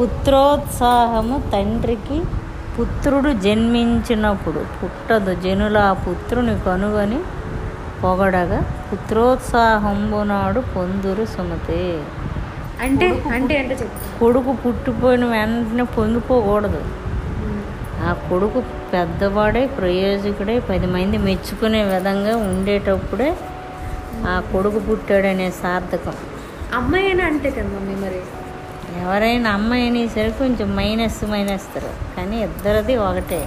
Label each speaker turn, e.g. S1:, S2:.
S1: పుత్రోత్సాహము తండ్రికి పుత్రుడు జన్మించినప్పుడు పుట్టదు. జనుల ఆ పుత్రుని కనుగొని పొగడగా పుత్రోత్సాహంబునాడు పొందురు సుమతే.
S2: అంటే అంటే అంటే
S1: కొడుకు పుట్టిపోయిన వెంటనే పొందుకోకూడదు. ఆ కొడుకు పెద్దవాడై ప్రయోజకుడై పది మంది మెచ్చుకునే విధంగా ఉండేటప్పుడే ఆ కొడుకు పుట్టాడనే సార్థకం.
S2: అమ్మాయి అంటే కదా మమ్మీ మరి?
S1: ఎవరైనా అమ్మాయి అనేసరికి కొంచెం మైనస్ మైనస్తారు కానీ ఇద్దరిది ఒకటే.